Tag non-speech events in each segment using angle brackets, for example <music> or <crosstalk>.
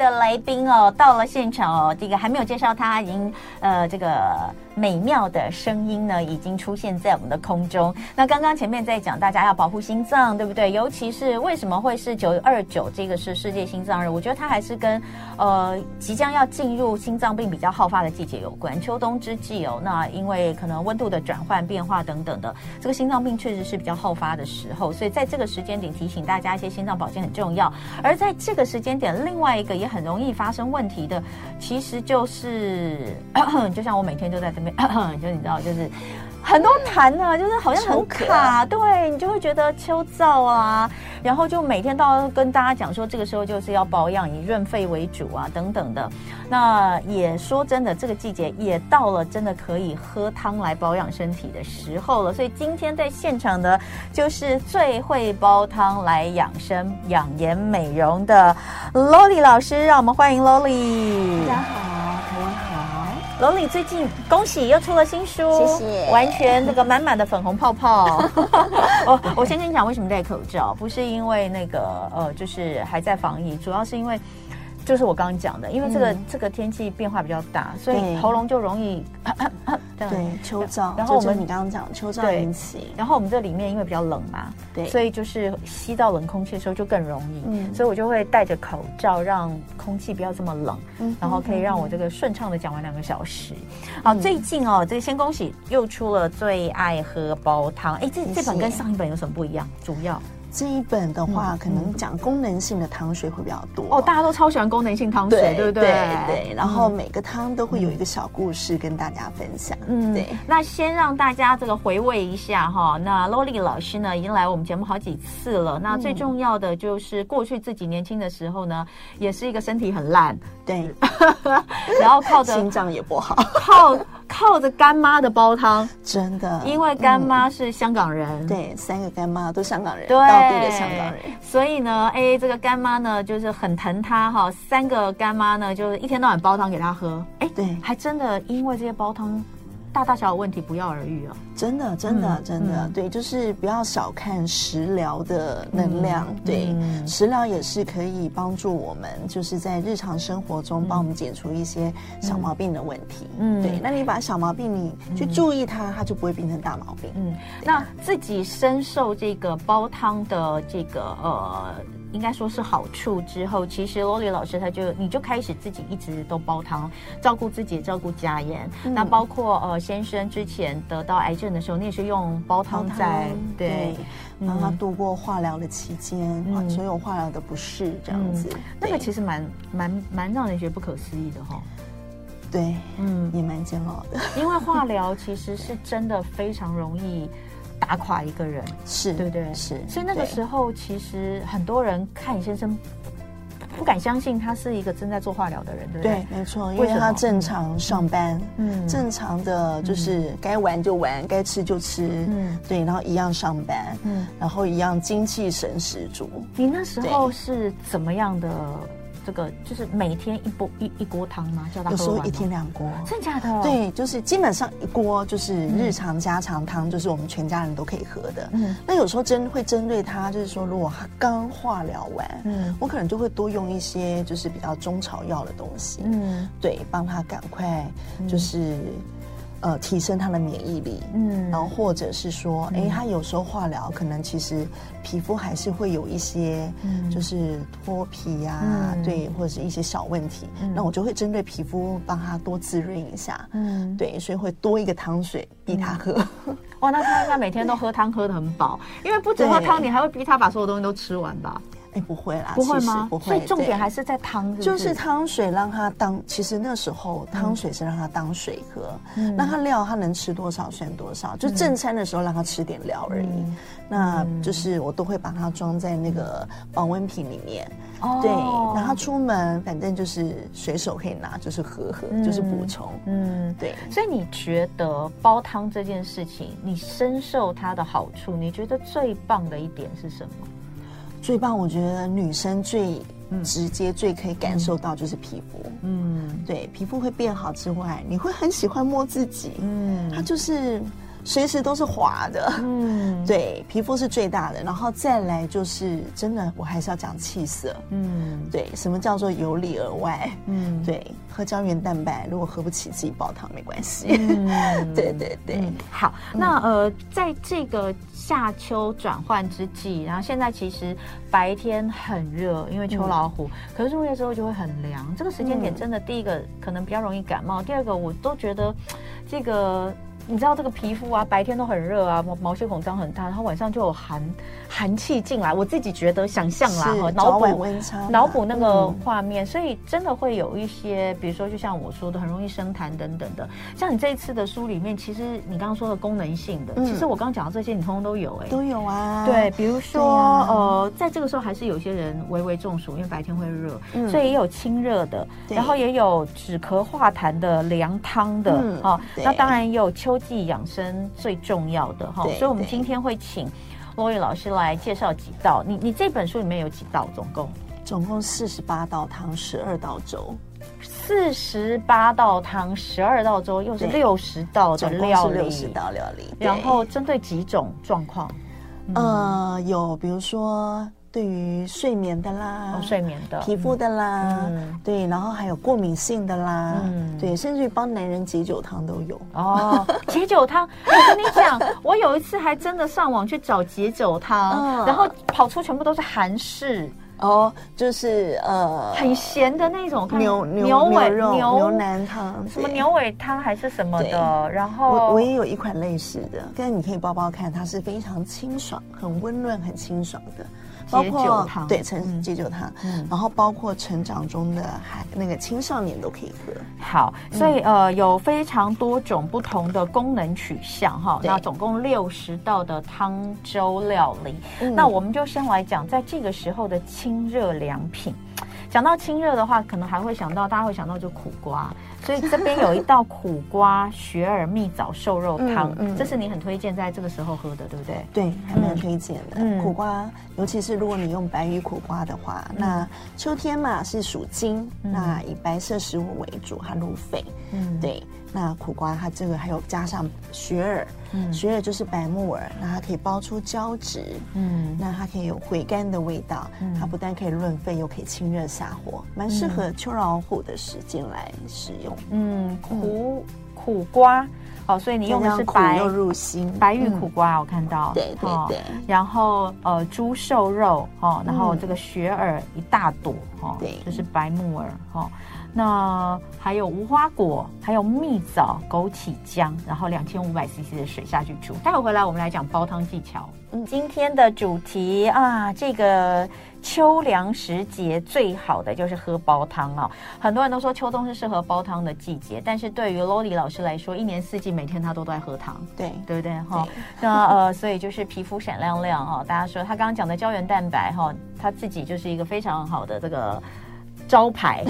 的来宾哦，到了现场哦，这个还没有介绍他，已经呃这个。美妙的声音呢，已经出现在我们的空中。那刚刚前面在讲，大家要保护心脏，对不对？尤其是为什么会是九二九这个是世界心脏日？我觉得它还是跟呃即将要进入心脏病比较好发的季节有关。秋冬之际哦，那因为可能温度的转换变化等等的，这个心脏病确实是比较好发的时候。所以在这个时间点提醒大家一些心脏保健很重要。而在这个时间点，另外一个也很容易发生问题的，其实就是就像我每天都在这边。就你知道，就是很多痰呢，就是好像很卡，对，你就会觉得秋燥啊，然后就每天都要跟大家讲说，这个时候就是要保养，以润肺为主啊，等等的。那也说真的，这个季节也到了，真的可以喝汤来保养身体的时候了。所以今天在现场的，就是最会煲汤来养生、养颜、美容的 loly 老师，让我们欢迎 loly。大家好。Loli 最近恭喜又出了新书，谢谢。完全这个满满的粉红泡泡。我 <laughs> 我先跟你讲，为什么戴口罩？不是因为那个呃，就是还在防疫，主要是因为。就是我刚刚讲的，因为这个、嗯、这个天气变化比较大，所以喉咙就容易 <coughs> 对，对秋燥。然后我们你刚刚讲秋燥引起，然后我们这里面因为比较冷嘛，对，所以就是吸到冷空气的时候就更容易。嗯，所以我就会戴着口罩，让空气不要这么冷，嗯，然后可以让我这个顺畅的讲完两个小时。嗯、好，最近哦，这个先恭喜又出了最爱喝煲汤。哎，这这本跟上一本有什么不一样？主要？这一本的话，可能讲功能性的汤水会比较多哦。大家都超喜欢功能性汤水，对不对？对对。然后每个汤都会有一个小故事跟大家分享。嗯，对。那先让大家这个回味一下哈。那 Lolly 老师呢，已经来我们节目好几次了。那最重要的就是过去自己年轻的时候呢，也是一个身体很烂，对。<laughs> 然后靠着心脏也不好，靠靠着干妈的煲汤，真的。因为干妈是香港人，对，三个干妈都香港人，对。地的香港人，所以呢，哎，这个干妈呢，就是很疼他哈。三个干妈呢，就是一天到晚煲汤给他喝。哎，对，还真的因为这些煲汤，大大小小问题不药而愈啊。真的，真的，嗯、真的，嗯、对，就是不要小看食疗的能量。嗯、对，嗯、食疗也是可以帮助我们，就是在日常生活中帮我们解除一些小毛病的问题。嗯，对，那你把小毛病你去注意它，它就不会变成大毛病。嗯，那自己深受这个煲汤的这个呃。应该说是好处之后，其实 Loli 老师他就你就开始自己一直都煲汤，照顾自己，照顾家人。嗯、那包括呃先生之前得到癌症的时候，你也是用煲汤在汤对，让他度过化疗的期间，嗯、所有化疗的不适这样子。嗯、那个其实蛮蛮蛮让人觉得不可思议的哈。对，嗯，也蛮煎熬的，<laughs> 因为化疗其实是真的非常容易。打垮一个人是对不对？是，所以那个时候其实很多人看你先生不敢相信他是一个正在做化疗的人，对不对？对，没错，因为他正常上班，嗯，正常的就是该玩就玩，该吃就吃，嗯，对，然后一样上班，嗯，然后一样精气神十足。你那时候是怎么样的？这个就是每天一锅一一锅汤吗？有时候一天两锅，真假的？对，就是基本上一锅就是日常家常汤，就是我们全家人都可以喝的。嗯，那有时候针会针对他，就是说如果他刚化疗完，嗯，我可能就会多用一些就是比较中草药的东西，嗯，对，帮他赶快就是。嗯呃，提升他的免疫力，嗯，然后或者是说，哎、嗯，他有时候化疗可能其实皮肤还是会有一些，嗯，就是脱皮呀、啊，嗯、对，或者是一些小问题，那、嗯、我就会针对皮肤帮他多滋润一下，嗯，对，所以会多一个汤水逼他喝。嗯、哇，那他应该每天都喝汤喝的很饱，因为不止喝汤，你还会逼他把所有东西都吃完吧？哎，不会啦，不会吗？不会，所以重点还是在汤是是，就是汤水让它当。其实那时候汤水是让它当水喝，嗯、让他料它能吃多少算多少。嗯、就正餐的时候让它吃点料而已。嗯、那就是我都会把它装在那个保温瓶里面。哦、对，然后出门反正就是随手可以拿，就是喝喝，嗯、就是补充。嗯，对。所以你觉得煲汤这件事情，你深受它的好处？你觉得最棒的一点是什么？最棒，我觉得女生最直接、最可以感受到就是皮肤。嗯，对，皮肤会变好之外，你会很喜欢摸自己。嗯，它就是随时都是滑的。嗯，<laughs> 对，皮肤是最大的，然后再来就是真的，我还是要讲气色。嗯，对，什么叫做由里而外？嗯，对，喝胶原蛋白，如果喝不起，自己煲汤没关系。嗯，<laughs> 对对对。嗯、好，那呃，在这个夏秋转换之际，然后现在其实白天很热，因为秋老虎，嗯、可是入夜之后就会很凉。这个时间点真的，第一个可能比较容易感冒，第二个我都觉得这个。你知道这个皮肤啊，白天都很热啊，毛毛细孔张很大，然后晚上就有寒寒气进来。我自己觉得想象啦，哈，脑补，脑补那个画面，嗯、所以真的会有一些，比如说就像我说的，很容易生痰等等的。像你这一次的书里面，其实你刚刚说的功能性的，嗯、其实我刚刚讲的这些，你通通都有、欸，哎，都有啊。对，比如说、啊、呃，在这个时候还是有些人微微中暑，因为白天会热，嗯、所以也有清热的，然后也有止咳化痰的凉汤的，嗯、哦，那当然也有秋。季养生最重要的哈，所以我们今天会请 Lori 老师来介绍几道。你你这本书里面有几道？总共总共四十八道汤，十二道粥。四十八道汤，十二道粥，又是六十道的料理。六十道料理，然后针对几种状况？呃，有比如说。对于睡眠的啦，哦、睡眠的，皮肤的啦，嗯、对，然后还有过敏性的啦，嗯、对，甚至于帮男人解酒汤都有哦。解酒汤，我跟你讲，<laughs> 我有一次还真的上网去找解酒汤，嗯、然后跑出全部都是韩式哦，就是呃，很咸的那种，牛牛牛尾肉牛牛腩汤，什么牛尾汤还是什么的。然后我我也有一款类似的，但你可以包包看，它是非常清爽、很温润、很清爽的。包括对成解酒汤，嗯，然后包括成长中的孩那个青少年都可以喝。好，所以呃有非常多种不同的功能取向哈。那总共六十道的汤粥料理，那我们就先来讲在这个时候的清热良品。讲到清热的话，可能还会想到大家会想到就苦瓜。所以这边有一道苦瓜雪耳蜜枣瘦肉汤，嗯嗯、这是你很推荐在这个时候喝的，对不对？对，还蛮推荐的。嗯、苦瓜，尤其是如果你用白玉苦瓜的话，嗯、那秋天嘛是属金，嗯、那以白色食物为主，它入肺。嗯，对。那苦瓜它这个还有加上雪耳，嗯，雪耳就是白木耳，那它可以包出胶质，嗯，那它可以有回甘的味道，嗯，它不但可以润肺，又可以清热下火，蛮适合秋老虎的时间来使用。嗯，苦苦瓜，哦，所以你用的是白又入心。白玉苦瓜，我看到，对对对，然后呃猪瘦肉，哦，然后这个雪耳一大朵，哦，对，就是白木耳，哦。那还有无花果，还有蜜枣、枸杞姜，然后两千五百 CC 的水下去煮。待会回来我们来讲煲汤技巧。嗯，今天的主题啊，这个秋凉时节最好的就是喝煲汤啊。很多人都说秋冬是适合煲汤的季节，但是对于 Lori 老师来说，一年四季每天他都在喝汤，<laughs> 对对不对？哈，那呃，所以就是皮肤闪亮亮哈。大家说他刚刚讲的胶原蛋白哈，他自己就是一个非常好的这个。招牌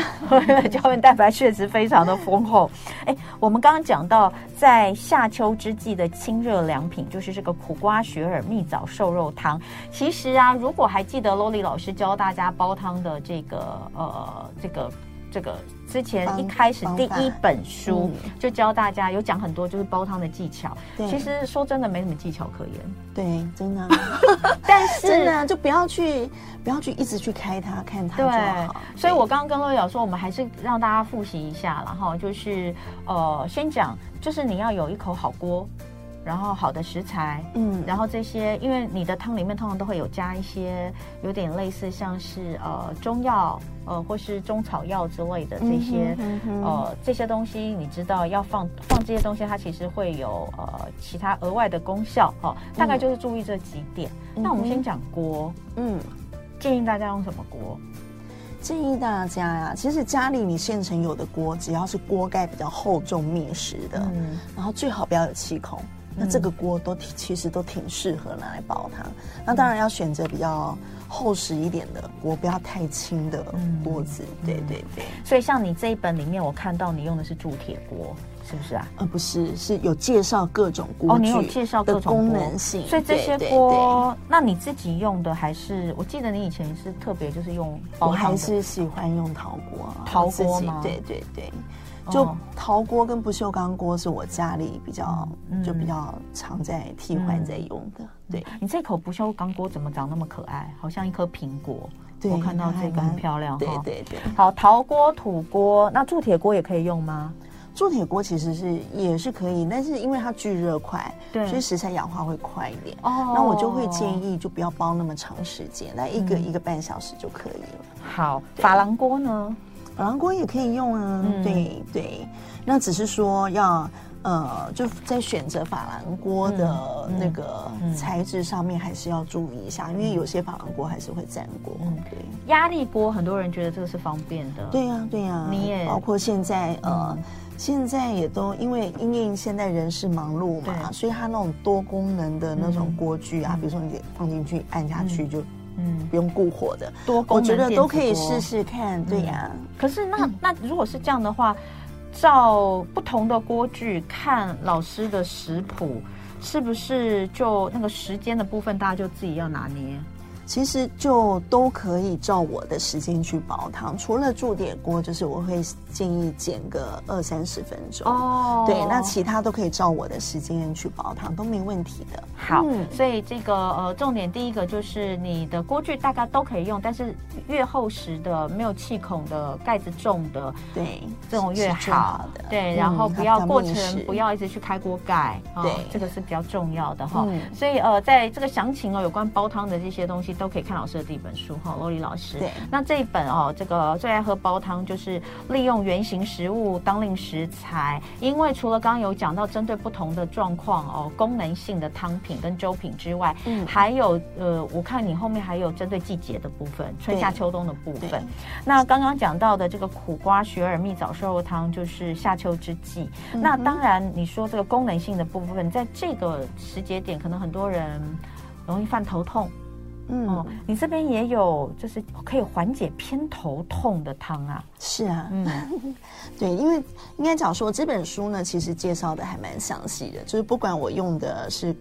胶原蛋白确实非常的丰厚。哎，我们刚刚讲到在夏秋之际的清热良品，就是这个苦瓜雪耳蜜枣瘦肉汤。其实啊，如果还记得 Lily 老师教大家煲汤的这个呃这个这个之前一开始第一本书就教大家有讲很多就是煲汤的技巧。其实说真的没什么技巧可言。对，真的。<laughs> 但是真的就不要去。不要去一直去开它看它就好。对，所以我刚刚跟 Lori 说，我们还是让大家复习一下，然后就是呃，先讲，就是你要有一口好锅，然后好的食材，嗯，然后这些，因为你的汤里面通常都会有加一些有点类似像是呃中药呃或是中草药之类的这些，嗯嗯、呃这些东西，你知道要放放这些东西，它其实会有呃其他额外的功效哦，大概就是注意这几点。嗯、那我们先讲锅，嗯。建议大家用什么锅？建议大家呀，其实家里你现成有的锅，只要是锅盖比较厚重、密实的，嗯，然后最好不要有气孔，那这个锅都其实都挺适合拿来煲汤。那当然要选择比较厚实一点的锅，不要太轻的锅子。对对对。所以像你这一本里面，我看到你用的是铸铁锅。是不是啊？呃，不是，是有介绍各种锅具。哦，你有介绍各种功能性，所以这些锅，那你自己用的还是？我记得你以前是特别就是用，我还是喜欢用陶锅，陶锅吗？对对对。就陶锅跟不锈钢锅是我家里比较、嗯、就比较常在替换在用的。嗯、对，你这口不锈钢锅怎么长那么可爱？好像一颗苹果。对，我看到这个很漂亮。对对对。好，陶锅、土锅，那铸铁锅也可以用吗？铸铁锅其实是也是可以，但是因为它聚热快，对，所以食材氧化会快一点。哦，那我就会建议就不要煲那么长时间，那一个、嗯、一个半小时就可以了。好，珐琅锅呢？珐琅锅也可以用啊。嗯、对对，那只是说要呃，就在选择珐琅锅的那个材质上面，还是要注意一下，嗯、因为有些珐琅锅还是会粘锅。嗯，对。压力锅很多人觉得这个是方便的。对呀、啊，对呀、啊。你也包括现在呃。嗯现在也都因为因应现在人是忙碌嘛，所以它那种多功能的那种锅具啊，嗯、比如说你放进去按下去就，嗯，不用顾火的，多我觉得都可以试试看。对呀、啊嗯，可是那那如果是这样的话，照不同的锅具看老师的食谱，是不是就那个时间的部分，大家就自己要拿捏？其实就都可以照我的时间去煲汤，除了铸铁锅，就是我会建议减个二三十分钟哦。对，那其他都可以照我的时间去煲汤，都没问题的。好，嗯、所以这个呃，重点第一个就是你的锅具大家都可以用，但是越厚实的、没有气孔的、盖子重的，对，这种越好。好的对，然后不要过程，嗯、不要一直去开锅盖，对、哦，这个是比较重要的哈。嗯、所以呃，在这个详情哦，有关煲汤的这些东西。都可以看老师的这一本书哈，罗莉老师。对，那这一本哦，这个最爱喝煲汤就是利用原型食物当令食材，因为除了刚刚有讲到针对不同的状况哦，功能性的汤品跟粥品之外，嗯，还有呃，我看你后面还有针对季节的部分，春夏秋冬的部分。那刚刚讲到的这个苦瓜雪耳蜜枣瘦肉汤就是夏秋之际。嗯、那当然，你说这个功能性的部分，在这个时节点，可能很多人容易犯头痛。嗯、哦，你这边也有，就是可以缓解偏头痛的汤啊。是啊，嗯，<laughs> 对，因为应该讲说这本书呢，其实介绍的还蛮详细的，就是不管我用的是。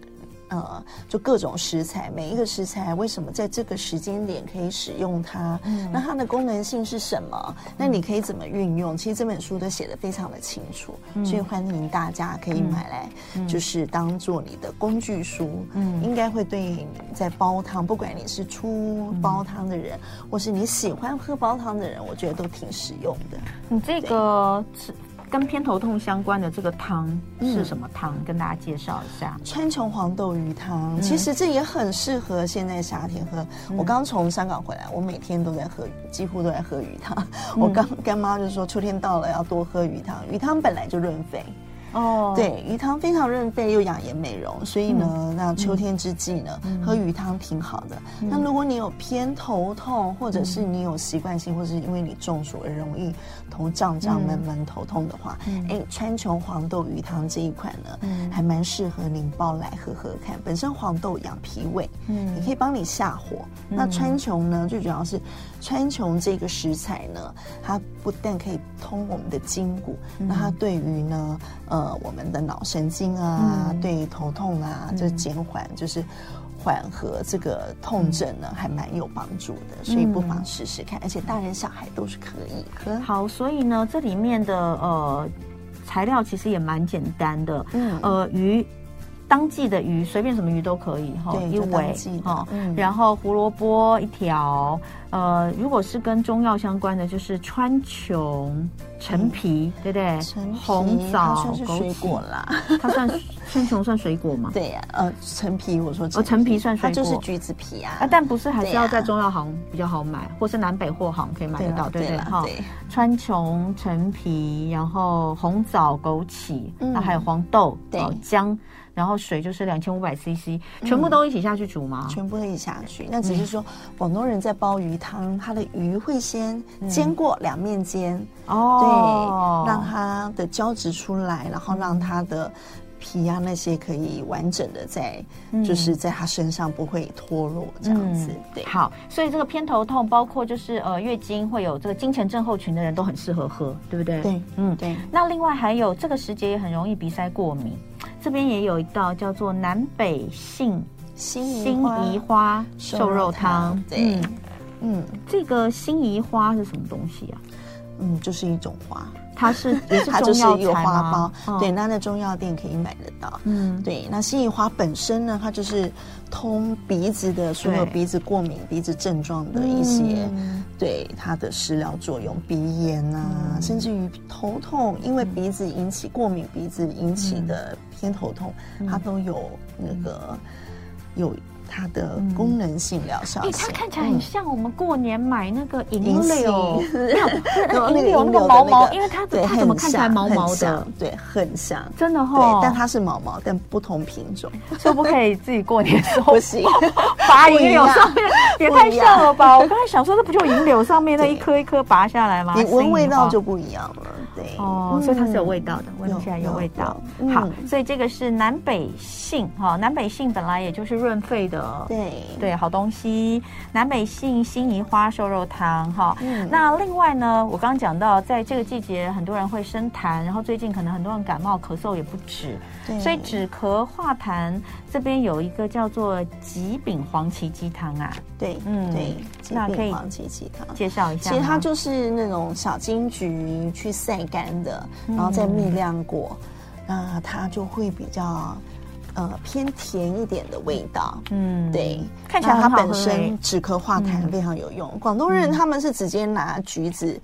呃，就各种食材，每一个食材为什么在这个时间点可以使用它？嗯，那它的功能性是什么？那你可以怎么运用？其实这本书都写的非常的清楚，嗯，所以欢迎大家可以买来，就是当做你的工具书。嗯，应该会对你在煲汤，不管你是出煲汤的人，或是你喜欢喝煲汤的人，我觉得都挺实用的。你这个是。跟偏头痛相关的这个汤是什么汤？嗯、跟大家介绍一下。川穹黄豆鱼汤，嗯、其实这也很适合现在夏天喝。嗯、我刚从香港回来，我每天都在喝，几乎都在喝鱼汤。嗯、我刚干妈就说，秋天到了要多喝鱼汤，鱼汤本来就润肺。哦，对，鱼汤非常润肺又养颜美容，所以呢，嗯、那秋天之际呢，嗯、喝鱼汤挺好的。嗯、那如果你有偏头痛，或者是你有习惯性，或者是因为你中暑而容易头胀胀闷闷头痛的话，哎、嗯，川穹黄豆鱼汤这一款呢，嗯、还蛮适合您煲来喝喝看。本身黄豆养脾胃，嗯，也可以帮你下火。嗯、那川穹呢，最主要是川穹这个食材呢，它不但可以通我们的筋骨，嗯、那它对于呢，呃。呃，我们的脑神经啊，嗯、对头痛啊，就减缓，就是缓和这个痛症呢，还蛮有帮助的，嗯、所以不妨试试看。而且大人小孩都是可以喝。好，所以呢，这里面的呃材料其实也蛮简单的。嗯，呃，鱼。当季的鱼，随便什么鱼都可以哈，一尾哈，然后胡萝卜一条，呃，如果是跟中药相关的，就是川穹、陈皮，对不对？红枣、枸杞。啦，<laughs> 它算川穹算水果吗？<laughs> 对呀，呃，陈皮我说哦，陈皮算水果，就是橘子皮啊，啊但不是还是要在中药行比较好买，或是南北货行可以买得到，对不对？哈，川穹、陈皮，然后红枣、枸杞，那还有黄豆、姜。然后水就是两千五百 CC，全部都一起下去煮吗？全部都一起下去。那只是说，广东人在煲鱼汤，他的鱼会先煎过两面煎，哦，对，让它的胶质出来，然后让它的皮啊那些可以完整的在，就是在他身上不会脱落这样子。对，好，所以这个偏头痛，包括就是呃月经会有这个经前症候群的人都很适合喝，对不对？对，嗯，对。那另外还有这个时节也很容易鼻塞过敏。这边也有一道叫做南北杏辛夷花。瘦肉汤。对，嗯，嗯，这个辛夷花是什么东西啊？嗯，就是一种花，它是 <laughs> 也是它就是一个花包，吗对，那在中药店可以买得到。嗯，对，那辛夷花本身呢，它就是通鼻子的所有鼻子过敏、鼻子症状的一些，嗯对它的食疗作用，鼻炎啊，嗯。甚至于头痛，因为鼻子引起过敏，鼻子引起的偏头痛，嗯。它都有那个有它的功能性疗效。它看起来很像我们过年买那个银银柳，有 <laughs> 银柳那那个银柳的个毛毛，因为它它怎么看起来毛毛的？对，很像。真的对哈，，但它是毛毛，但不同品种。可不可以自己过年的时候 <laughs> 不行，拔银柳上面也太像了吧？我刚才想说，那不就银柳上面那一颗一颗拔下来吗？你闻味道就不一样了。对，哦，嗯所以它是有味道的，闻有起来有味道。好嗯，所以这个是南北杏哈，南北杏本来也就是润肺的，对对，好东西。南北杏辛夷花瘦肉汤哈。嗯那另外呢，我刚刚讲到，在这个季节，很多人会生痰，然后最近可能很多人感冒咳嗽也不止，对所以止咳化痰这边有一个叫做桔饼黄芪鸡汤啊，对，嗯对，那可以黄芪鸡汤。介绍一下。其实它就是那种小金桔去晒干的，嗯然后再蜜酿过，那它就会比较呃偏甜一点的味道。嗯，对，看起来它本身止咳化痰非常有用。广东人他们是直接拿橘子，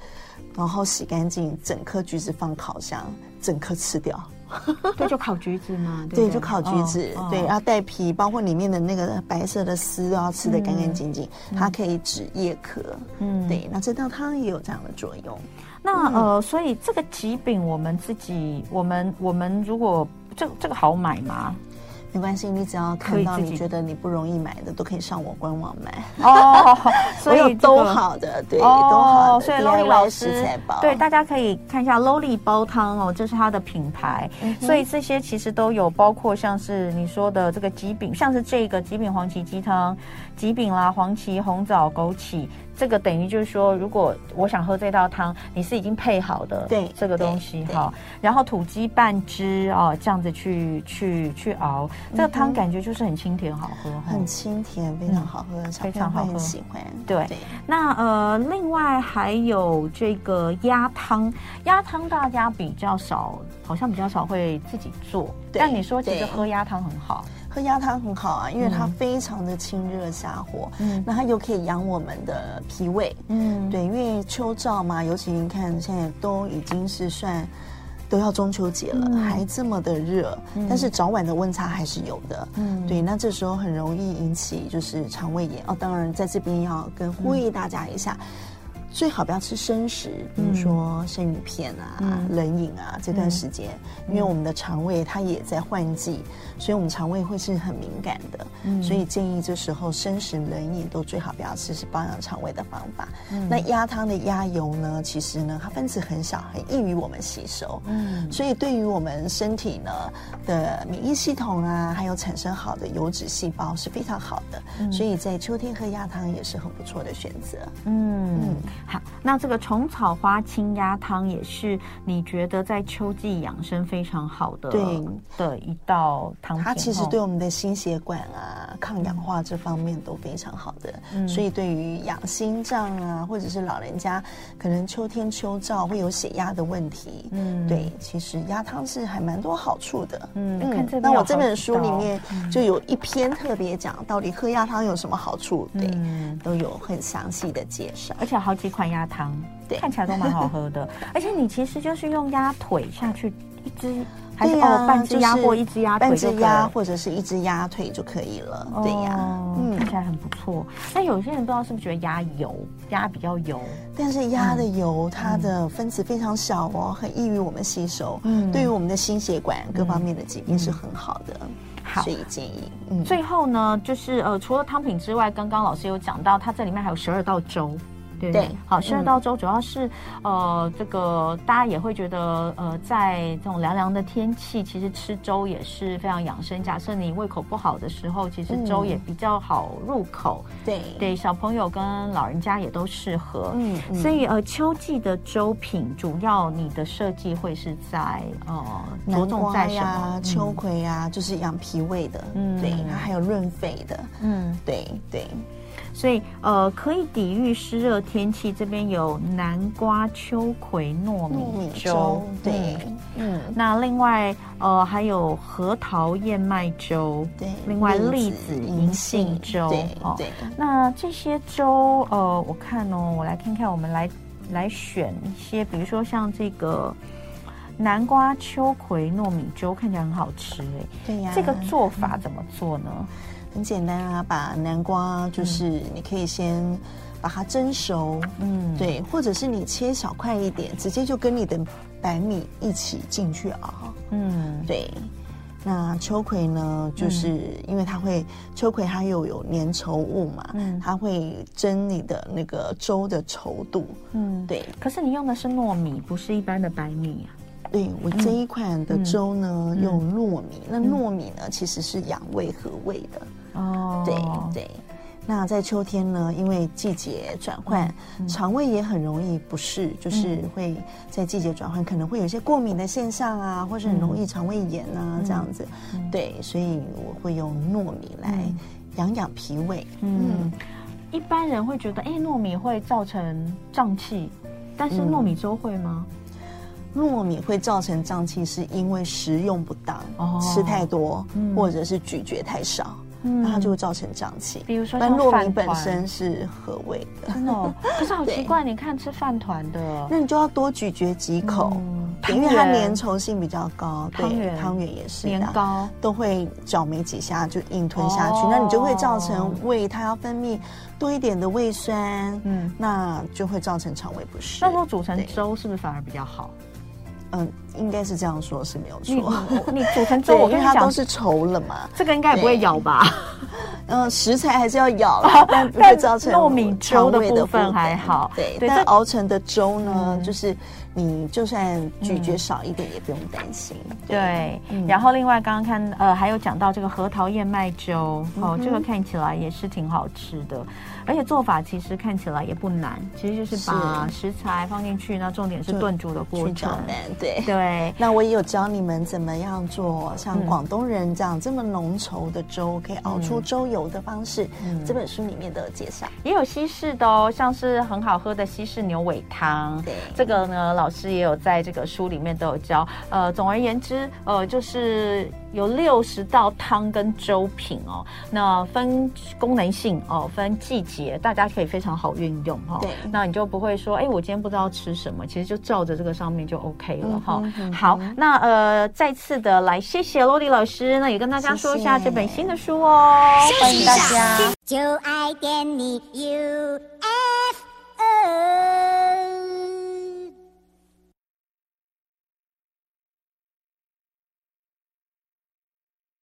然后洗干净，整颗橘子放烤箱，整颗吃掉。<laughs> 对，就烤橘子嘛，<laughs> 对就烤橘子，哦对，哦然后带皮，包括里面的那个白色的丝都要吃的干干净净，它可以止夜咳。嗯对，那这道汤也有这样的作用。那呃，所以这个吉饼我们自己，我们我们如果这这个好买吗？没关系，你只要看到你觉得你不容易买的，都可以上我官网买。哦，<laughs> 所以、这个、都好的，对，都好的。所以老师才包，对大家可以看一下 Lowly 煲汤哦，这是它的品牌。嗯所以这些其实都有，包括像是你说的这个桔饼，像是这个桔饼黄芪鸡汤，桔饼啦、黄芪、红枣、枸杞。这个等于就是说，如果我想喝这道汤，你是已经配好的对这个东西哈。然后土鸡半只哦，这样子去去去熬，这个汤感觉就是很清甜好喝，很清甜，非常好喝，非常好喝，喜欢。对，对那呃，另外还有这个鸭汤，鸭汤大家比较少，好像比较少会自己做。但你说其实喝鸭汤很好。喝鸭汤很好啊，因为它非常的清热下火，嗯，那它又可以养我们的脾胃，嗯，对，因为秋燥嘛，尤其你看现在都已经是算都要中秋节了，嗯、还这么的热，嗯、但是早晚的温差还是有的，嗯，对，那这时候很容易引起就是肠胃炎哦。当然在这边要跟呼吁大家一下。嗯最好不要吃生食，比如说生鱼片啊、嗯、冷饮啊。这段时间，嗯、因为我们的肠胃它也在换季，所以我们肠胃会是很敏感的。嗯，所以建议这时候生食、冷饮都最好不要吃，是保养肠胃的方法。嗯，那鸭汤的鸭油呢，其实呢，它分子很小，很易于我们吸收。嗯，所以对于我们身体呢的免疫系统啊，还有产生好的油脂细胞是非常好的。嗯，所以在秋天喝鸭汤也是很不错的选择。嗯。嗯好，那这个虫草花清鸭汤也是你觉得在秋季养生非常好的对的一道汤品。它其实对我们的心血管啊、抗氧化这方面都非常好的。嗯，所以对于养心脏啊，或者是老人家可能秋天秋燥会有血压的问题，嗯，对，其实鸭汤是还蛮多好处的。嗯，那我这本书里面就有一篇特别讲到底喝鸭汤有什么好处，对，嗯、都有很详细的介绍，而且好几款鸭汤，对，看起来都蛮好喝的。<laughs> 而且你其实就是用鸭腿下去一只，还是、啊、哦半只鸭或一只鸭腿，半只鸭或者是一只鸭腿就可以了。对呀，嗯，看起来很不错。但有些人不知道是不是觉得鸭油，鸭比较油，但是鸭的油它的分子非常小哦，很易于我们吸收。嗯，对于我们的心血管各方面的疾病是很好的。好，所以建议。嗯，最后呢，就是呃，除了汤品之外，刚刚老师有讲到，它这里面还有十二道粥。对，对，好，十二道粥主要是，嗯、呃，这个大家也会觉得，呃，在这种凉凉的天气，其实吃粥也是非常养生。假设你胃口不好的时候，其实粥也比较好入口。嗯、对，对，小朋友跟老人家也都适合。嗯，嗯所以呃，秋季的粥品，主要你的设计会是在呃，着重在什么？嗯、秋葵啊，就是养脾胃的。嗯，对，它还有润肺的。嗯，对对。所以，呃，可以抵御湿热天气，这边有南瓜、秋葵、糯米粥，对，嗯，那另外呃还有核桃燕麦粥，对，另外栗子银杏粥，对，那这些粥呃，我看哦，我来看看，我们来来选一些，比如说像这个南瓜秋葵糯米粥，看起来很好吃哎，对呀，这个做法怎么做呢？很简单啊，把南瓜就是你可以先把它蒸熟，嗯，对，或者是你切小块一点，直接就跟你的白米一起进去熬，嗯，对。那秋葵呢，就是因为它会秋葵它又有粘稠物嘛，嗯，它会蒸你的那个粥的稠度，嗯，对。可是你用的是糯米，不是一般的白米啊。对，我这一款的粥呢，嗯、用糯米，嗯、那糯米呢其实是养胃和胃的。哦，对对，那在秋天呢，因为季节转换，肠、嗯、胃也很容易不适，就是会在季节转换可能会有一些过敏的现象啊，或是很容易肠胃炎啊、嗯、这样子。对，所以我会用糯米来养养脾胃。嗯，嗯。一般人会觉得，哎，糯米会造成胀气，但是糯米粥会吗？嗯、糯米会造成胀气，是因为食用不当，哦、吃太多，嗯、或者是咀嚼太少。那它就会造成胀气。比如说，但糯米本身是和胃的，真的。<laughs> 可是好奇怪，你看吃饭团的，那你就要多咀嚼几口，因为它粘稠性比较高。对，汤圆。也是年糕。都会嚼没几下就硬吞下去，那你就会造成胃它要分泌多一点的胃酸，嗯，那就会造成肠胃不适。那如果煮成粥，是不是反而比较好？嗯，应该是这样说，是没有错。你煮成粥，我 <laughs> 跟你讲，它都是稠了嘛，这个应该也不会咬吧？嗯，食材还是要咬啦，但不会造成糯米粥的部分还好。对，但熬成的粥呢，就是。你就算咀嚼少一点，也不用担心。对，然后另外刚刚看呃，还有讲到这个核桃燕麦粥哦，这个看起来也是挺好吃的，而且做法其实看起来也不难，其实就是把食材放进去，那重点是炖煮的过程。对对。那我也有教你们怎么样做像广东人这样这么浓稠的粥，可以熬出粥油的方式。这本书里面都有介绍，也有西式的哦，像是很好喝的西式牛尾汤。对，这个呢老。老师也有在这个书里面都有教，呃，总而言之，呃，就是有六十道汤跟粥品哦，那分功能性哦，分季节，大家可以非常好运用哈。对，那你就不会说，哎，我今天不知道吃什么，其实就照着这个上面就 OK 了哈。嗯嗯、好，那呃，再次的来谢谢罗莉老师，那也跟大家说一下这本新的书哦，谢谢欢迎大家。就爱点你 U。